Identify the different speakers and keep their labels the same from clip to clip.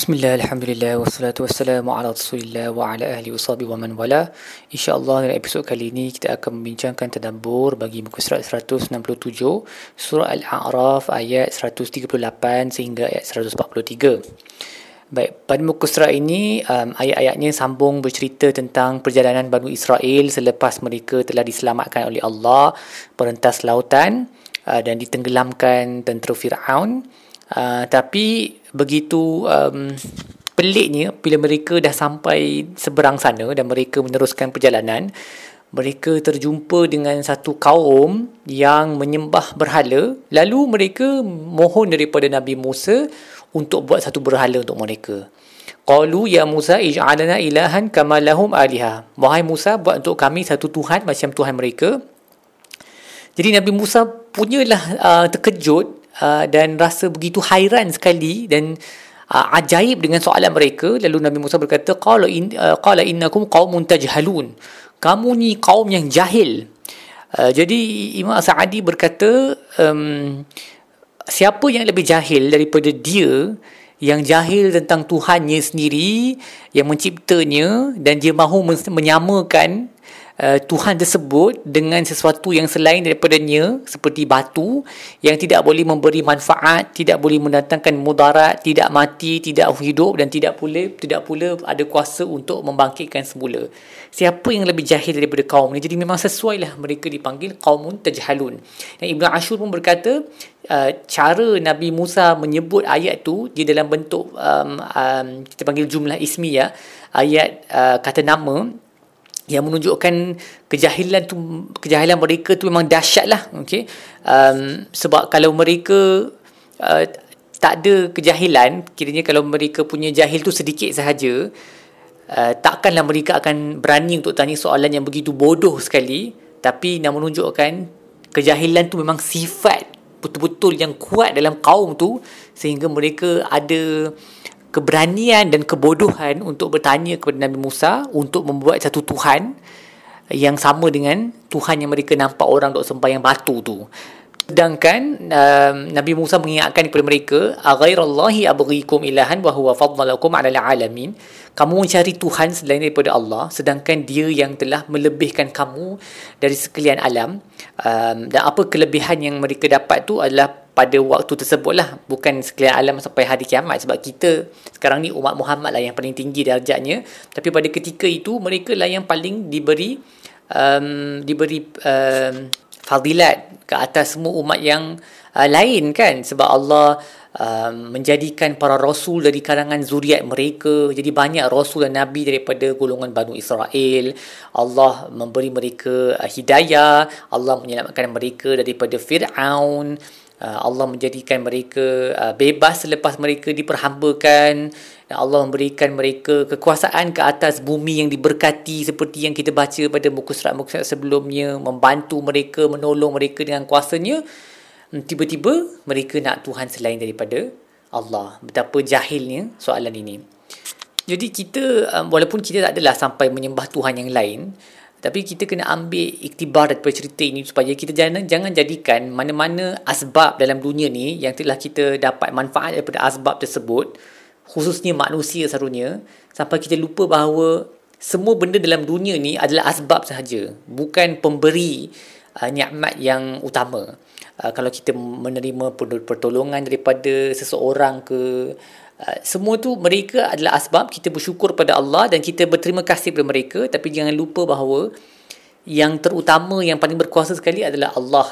Speaker 1: Bismillah, Alhamdulillah, wassalatu wassalamu ala rasulillah wa ala ahli usabi wa man wala. InsyaAllah dalam episod kali ini kita akan membincangkan tadabbur bagi muka surat 167 Surah Al-A'raf ayat 138 sehingga ayat 143 Baik, pada muka surat ini um, ayat-ayatnya sambung bercerita tentang perjalanan Banu Israel selepas mereka telah diselamatkan oleh Allah perentas lautan uh, dan ditenggelamkan tentera Fir'aun. Uh, tapi begitu um, peliknya bila mereka dah sampai seberang sana dan mereka meneruskan perjalanan mereka terjumpa dengan satu kaum yang menyembah berhala. Lalu mereka mohon daripada Nabi Musa untuk buat satu berhala untuk mereka. Qalu ya Musa ij'alna ilahan kama lahum aliha wahai Musa buat untuk kami satu tuhan macam tuhan mereka. Jadi Nabi Musa punyalah uh, terkejut uh, dan rasa begitu hairan sekali dan uh, ajaib dengan soalan mereka. Lalu Nabi Musa berkata qala in uh, qala innakum qaumun tajhalun. Kamu ni kaum yang jahil. Uh, jadi Imam Sa'adi berkata um, siapa yang lebih jahil daripada dia yang jahil tentang Tuhannya sendiri yang menciptanya dan dia mahu menyamakan uh, Tuhan tersebut dengan sesuatu yang selain daripadanya seperti batu yang tidak boleh memberi manfaat, tidak boleh mendatangkan mudarat, tidak mati, tidak hidup dan tidak pula tidak pula ada kuasa untuk membangkitkan semula. Siapa yang lebih jahil daripada kaum ini? Jadi memang sesuailah mereka dipanggil kaumun tajhalun. Dan Ibnu Ashur pun berkata uh, cara Nabi Musa menyebut ayat tu dia dalam bentuk um, um, kita panggil jumlah ismiyah ayat uh, kata nama yang menunjukkan kejahilan tu kejahilan mereka tu memang dahsyat lah okay? um, sebab kalau mereka uh, tak ada kejahilan kiranya kalau mereka punya jahil tu sedikit sahaja uh, takkanlah mereka akan berani untuk tanya soalan yang begitu bodoh sekali tapi nak menunjukkan kejahilan tu memang sifat betul-betul yang kuat dalam kaum tu sehingga mereka ada keberanian dan kebodohan untuk bertanya kepada Nabi Musa untuk membuat satu Tuhan yang sama dengan Tuhan yang mereka nampak orang dok sembahyang batu tu. Sedangkan um, Nabi Musa mengingatkan kepada mereka, "Aghairallahi abghikum ilahan wa huwa faddalakum 'alal 'alamin." Kamu mencari Tuhan selain daripada Allah, sedangkan Dia yang telah melebihkan kamu dari sekalian alam. Um, dan apa kelebihan yang mereka dapat tu adalah pada waktu tersebut lah bukan sekalian alam sampai hari kiamat. Sebab kita sekarang ni umat Muhammad lah yang paling tinggi darjatnya. Tapi pada ketika itu mereka lah yang paling diberi um, diberi um, fadilat ke atas semua umat yang uh, lain kan. Sebab Allah um, menjadikan para rasul dari kalangan zuriat mereka. Jadi banyak rasul dan nabi daripada golongan Banu Israel. Allah memberi mereka uh, hidayah. Allah menyelamatkan mereka daripada Fir'aun Allah menjadikan mereka uh, bebas selepas mereka diperhambakan. Allah memberikan mereka kekuasaan ke atas bumi yang diberkati seperti yang kita baca pada muka surat-muka surat sebelumnya membantu mereka menolong mereka dengan kuasanya. Hmm, tiba-tiba mereka nak Tuhan selain daripada Allah. Betapa jahilnya soalan ini. Jadi kita um, walaupun kita tak adalah sampai menyembah Tuhan yang lain tapi kita kena ambil iktibar daripada cerita ini supaya kita jangan jangan jadikan mana-mana asbab dalam dunia ni yang telah kita dapat manfaat daripada asbab tersebut khususnya manusia seharusnya sampai kita lupa bahawa semua benda dalam dunia ni adalah asbab sahaja bukan pemberi uh, nikmat yang utama. Uh, kalau kita menerima pertolongan daripada seseorang ke semua tu mereka adalah asbab. Kita bersyukur pada Allah dan kita berterima kasih kepada mereka. Tapi jangan lupa bahawa yang terutama yang paling berkuasa sekali adalah Allah.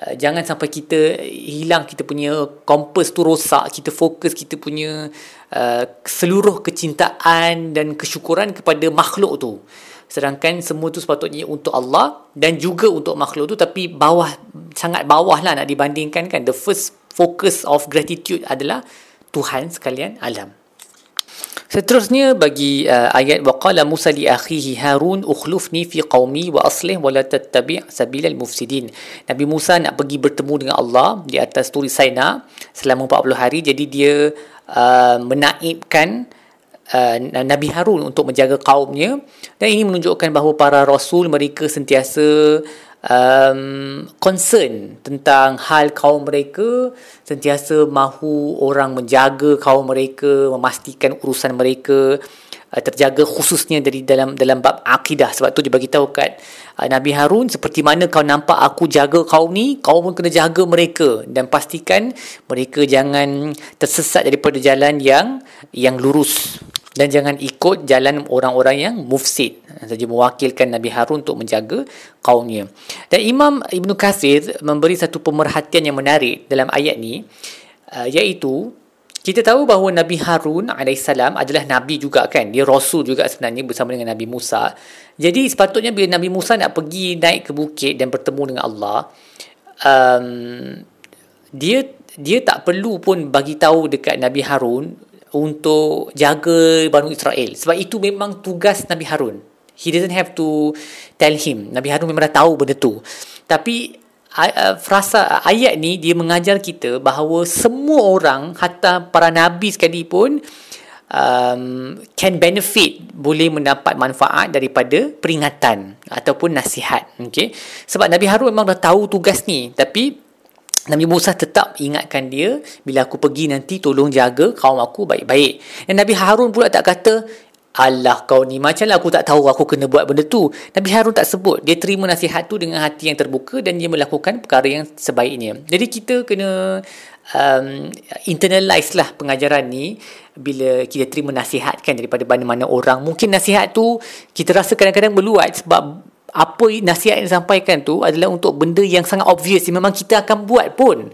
Speaker 1: Uh, jangan sampai kita hilang kita punya kompas tu rosak. Kita fokus kita punya uh, seluruh kecintaan dan kesyukuran kepada makhluk tu. Sedangkan semua tu sepatutnya untuk Allah dan juga untuk makhluk tu. Tapi bawah sangat bawah lah nak dibandingkan kan? The first focus of gratitude adalah Tuhan sekalian alam. Seterusnya bagi uh, ayat waqala Musa li akhihi Harun ukhlufni fi qaumi wa aslih wa la tattabi' sabilal mufsidin. Nabi Musa nak pergi bertemu dengan Allah di atas turi Saina selama 40 hari jadi dia uh, menaibkan uh, Nabi Harun untuk menjaga kaumnya dan ini menunjukkan bahawa para rasul mereka sentiasa um, concern tentang hal kaum mereka sentiasa mahu orang menjaga kaum mereka memastikan urusan mereka uh, terjaga khususnya dari dalam dalam bab akidah. Sebab tu dia bagi tahu kat uh, Nabi Harun seperti mana kau nampak aku jaga kau ni kau pun kena jaga mereka. Dan pastikan mereka jangan tersesat daripada jalan yang yang lurus dan jangan ikut jalan orang-orang yang mufsid saja mewakilkan Nabi Harun untuk menjaga kaumnya. Dan Imam Ibn Kathir memberi satu pemerhatian yang menarik dalam ayat ni uh, iaitu kita tahu bahawa Nabi Harun AS adalah Nabi juga kan? Dia Rasul juga sebenarnya bersama dengan Nabi Musa. Jadi sepatutnya bila Nabi Musa nak pergi naik ke bukit dan bertemu dengan Allah um, dia dia tak perlu pun bagi tahu dekat Nabi Harun untuk jaga Banu Israel. Sebab itu memang tugas Nabi Harun. He doesn't have to tell him. Nabi Harun memang dah tahu benda tu. Tapi frasa ayat ni dia mengajar kita bahawa semua orang hatta para nabi sekalipun um, can benefit boleh mendapat manfaat daripada peringatan ataupun nasihat. Okay? sebab Nabi Harun memang dah tahu tugas ni. Tapi Nabi Musa tetap ingatkan dia bila aku pergi nanti tolong jaga kaum aku baik-baik. Dan Nabi Harun pula tak kata Allah kau ni macam lah aku tak tahu aku kena buat benda tu. Nabi Harun tak sebut. Dia terima nasihat tu dengan hati yang terbuka dan dia melakukan perkara yang sebaiknya. Jadi kita kena um, internalize lah pengajaran ni bila kita terima nasihat kan daripada mana-mana orang. Mungkin nasihat tu kita rasa kadang-kadang meluat sebab apa nasihat yang disampaikan tu adalah untuk benda yang sangat obvious yang memang kita akan buat pun.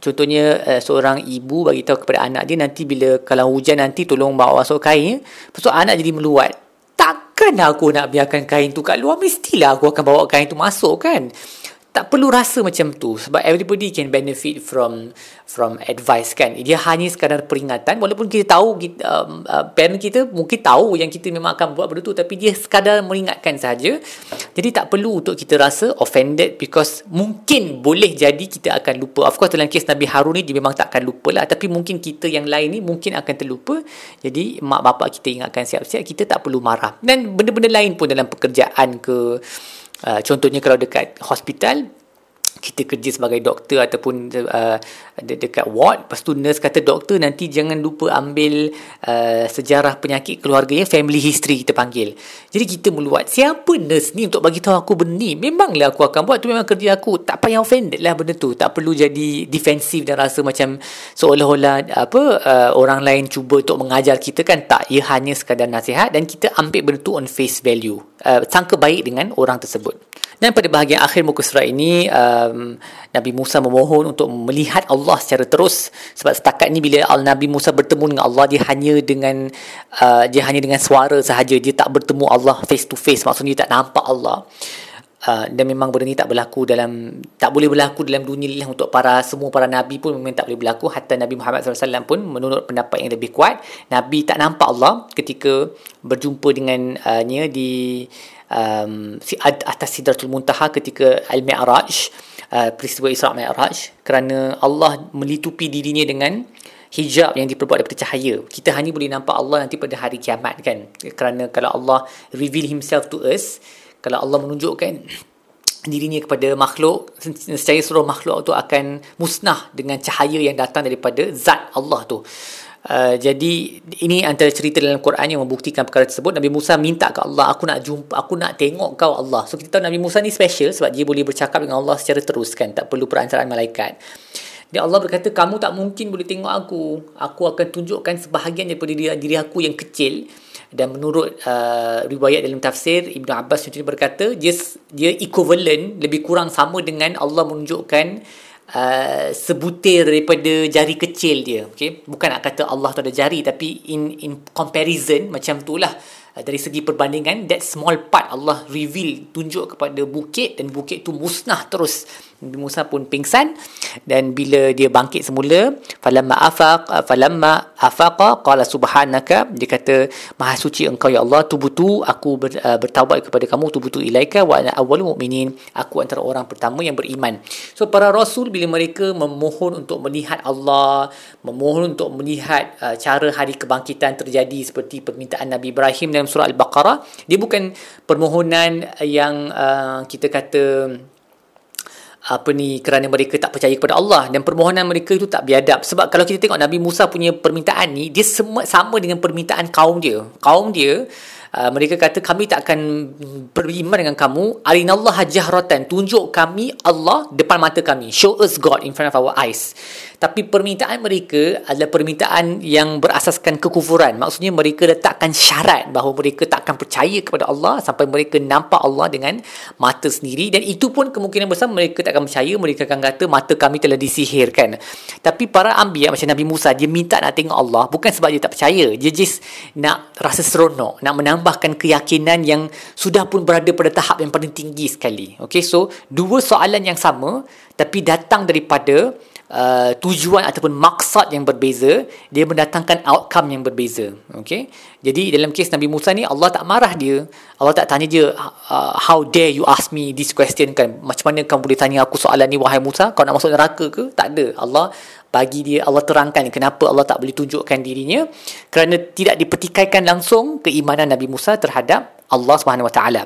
Speaker 1: Contohnya uh, seorang ibu bagi tahu kepada anak dia nanti bila kalau hujan nanti tolong bawa masuk kain lepas tu anak jadi meluat. Takkan aku nak biarkan kain tu kat luar mestilah aku akan bawa kain tu masuk kan tak perlu rasa macam tu sebab everybody can benefit from from advice kan? Dia hanya sekadar peringatan. Walaupun kita tahu um, uh, parent kita mungkin tahu yang kita memang akan buat benda tu tapi dia sekadar meringatkan saja jadi tak perlu untuk kita rasa offended because mungkin boleh jadi kita akan lupa. Of course dalam kes Nabi Harun ni dia memang tak akan lupa lah. Tapi mungkin kita yang lain ni mungkin akan terlupa. Jadi mak bapak kita ingatkan siap-siap kita tak perlu marah. Dan benda-benda lain pun dalam pekerjaan ke Uh, contohnya kalau dekat hospital kita kerja sebagai doktor ataupun uh, dekat ward lepas tu nurse kata doktor nanti jangan lupa ambil uh, sejarah penyakit keluarganya family history kita panggil. Jadi kita meluat siapa nurse ni untuk bagi tahu aku benda ni? Memanglah aku akan buat tu memang kerja aku. Tak payah offended lah benda tu. Tak perlu jadi defensif dan rasa macam seolah-olah apa uh, orang lain cuba untuk mengajar kita kan. Tak ia hanya sekadar nasihat dan kita ambil benda tu on face value. Uh, sangka baik dengan orang tersebut dan pada bahagian akhir muka surat ini um, Nabi Musa memohon untuk melihat Allah secara terus. Sebab setakat ni bila Al Nabi Musa bertemu dengan Allah dia hanya dengan uh, dia hanya dengan suara sahaja. Dia tak bertemu Allah face to face. Maksudnya dia tak nampak Allah. Uh, dan memang benda ni tak berlaku dalam tak boleh berlaku dalam dunia ni lah untuk para semua para nabi pun memang tak boleh berlaku. Hatta Nabi Muhammad SAW pun menurut pendapat yang lebih kuat Nabi tak nampak Allah ketika berjumpa dengan uh, di um, atas Sidratul Muntaha ketika Al-Mi'raj uh, peristiwa Isra' Mi'raj kerana Allah melitupi dirinya dengan hijab yang diperbuat daripada cahaya. Kita hanya boleh nampak Allah nanti pada hari kiamat kan? Kerana kalau Allah reveal himself to us kalau Allah menunjukkan dirinya kepada makhluk secara seluruh makhluk tu akan musnah dengan cahaya yang datang daripada zat Allah tu Uh, jadi ini antara cerita dalam Quran yang membuktikan perkara tersebut. Nabi Musa minta ke Allah aku nak jumpa aku nak tengok kau Allah. So kita tahu Nabi Musa ni special sebab dia boleh bercakap dengan Allah secara terus kan tak perlu perantaraan malaikat. Dia Allah berkata kamu tak mungkin boleh tengok aku. Aku akan tunjukkan sebahagian daripada diri, diri aku yang kecil. Dan menurut uh, riwayat dalam tafsir Ibnu Abbas contohnya berkata dia dia equivalent lebih kurang sama dengan Allah menunjukkan Uh, sebutir daripada jari kecil dia okay? bukan nak kata Allah tu ada jari tapi in in comparison macam tu lah uh, dari segi perbandingan that small part Allah reveal tunjuk kepada bukit dan bukit tu musnah terus Musa pun pingsan. Dan bila dia bangkit semula falamma afaq falamma afaqa qala subhanaka dia kata maha suci engkau ya Allah tubutu aku ber, uh, bertaubat kepada kamu tubutu ilaika wa ana awwalul mu'minin. Aku antara orang pertama yang beriman. So para rasul bila mereka memohon untuk melihat Allah memohon untuk melihat uh, cara hari kebangkitan terjadi seperti permintaan Nabi Ibrahim dalam surah al-Baqarah dia bukan permohonan yang uh, kita kata apa ni kerana mereka tak percaya kepada Allah dan permohonan mereka itu tak biadab. Sebab kalau kita tengok Nabi Musa punya permintaan ni dia sama, sama dengan permintaan kaum dia. Kaum dia Uh, mereka kata kami tak akan beriman dengan kamu. Arinallah jahratan tunjuk kami Allah depan mata kami. Show us God in front of our eyes tapi permintaan mereka adalah permintaan yang berasaskan kekufuran. Maksudnya mereka letakkan syarat bahawa mereka tak akan percaya kepada Allah sampai mereka nampak Allah dengan mata sendiri. Dan itu pun kemungkinan besar mereka tak akan percaya. Mereka akan kata mata kami telah disihirkan. Tapi para ambiya macam Nabi Musa, dia minta nak tengok Allah. Bukan sebab dia tak percaya. Dia just nak rasa seronok. Nak menambahkan keyakinan yang sudah pun berada pada tahap yang paling tinggi sekali. Okay, so dua soalan yang sama tapi datang daripada uh, tujuan ataupun maksad yang berbeza dia mendatangkan outcome yang berbeza. Okey jadi dalam kes Nabi Musa ni Allah tak marah dia. Allah tak tanya dia uh, how dare you ask me this question kan? Macam mana kamu boleh tanya aku soalan ni wahai Musa? Kau nak masuk neraka ke? Tak ada. Allah bagi dia Allah terangkan kenapa Allah tak boleh tunjukkan dirinya. Kerana tidak dipertikaikan langsung keimanan Nabi Musa terhadap Allah Subhanahu Wa Taala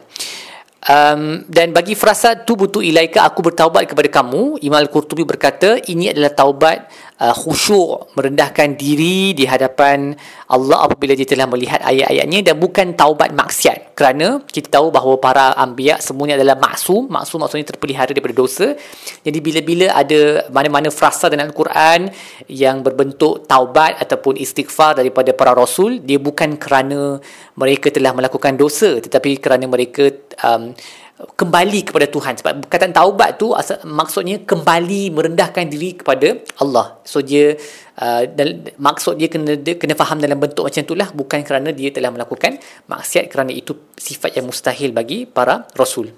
Speaker 1: Um, dan bagi frasa tu butuh ilaika aku bertaubat kepada kamu. Imam Al-Qurtubi berkata ini adalah taubat uh, khusyuk merendahkan diri di hadapan Allah apabila dia telah melihat ayat-ayatnya dan bukan taubat maksiat. Kerana kita tahu bahawa para anbiya semuanya adalah maksum. Maksum maksudnya terpelihara daripada dosa. Jadi bila-bila ada mana-mana frasa dalam Al-Quran yang berbentuk taubat ataupun istighfar daripada para rasul dia bukan kerana mereka telah melakukan dosa tetapi kerana mereka um, kembali kepada Tuhan. Sebab kata taubat tu asal, maksudnya kembali merendahkan diri kepada Allah. So dia uh, dan, maksud dia kena dia kena faham dalam bentuk macam itulah bukan kerana dia telah melakukan maksiat kerana itu sifat yang mustahil bagi para rasul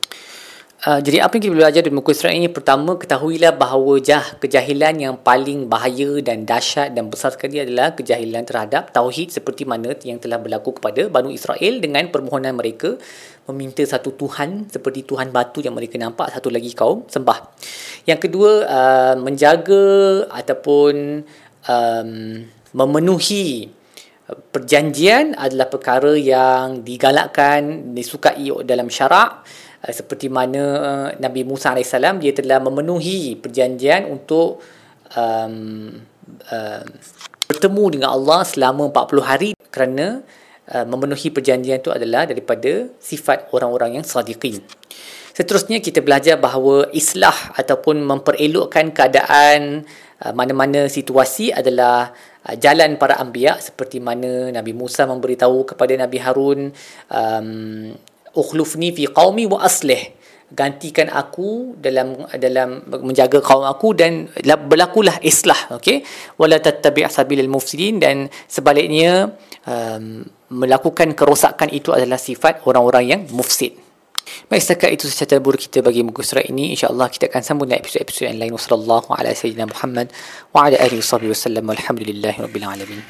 Speaker 1: Uh, jadi apa yang kita belajar dari muka surat ini pertama ketahuilah bahawa jah kejahilan yang paling bahaya dan dahsyat dan besar sekali adalah kejahilan terhadap tauhid seperti mana yang telah berlaku kepada Banu Israel dengan permohonan mereka meminta satu Tuhan seperti Tuhan batu yang mereka nampak satu lagi kaum sembah. Yang kedua uh, menjaga ataupun um, memenuhi perjanjian adalah perkara yang digalakkan disukai dalam syarak seperti mana uh, Nabi Musa AS dia telah memenuhi perjanjian untuk um, uh, bertemu dengan Allah selama 40 hari kerana uh, memenuhi perjanjian itu adalah daripada sifat orang-orang yang sadiqin. Seterusnya kita belajar bahawa islah ataupun memperelokkan keadaan uh, mana-mana situasi adalah uh, jalan para anbiya seperti mana Nabi Musa memberitahu kepada Nabi Harun um, ukhlufni fi qaumi wa aslih. Gantikan aku dalam dalam menjaga kaum aku dan berlakulah islah okey? Wala tattabi' sabilal mufsidin dan sebaliknya um, melakukan kerosakan itu adalah sifat orang-orang yang mufsid. Baik setakat itu sahaja tadabur kita bagi muka surat ini. InsyaAllah kita akan sambung dengan episod-episod yang lain. Wassalamualaikum warahmatullahi wabarakatuh Wa ala alihi wa sallam. Walhamdulillahi rabbil alamin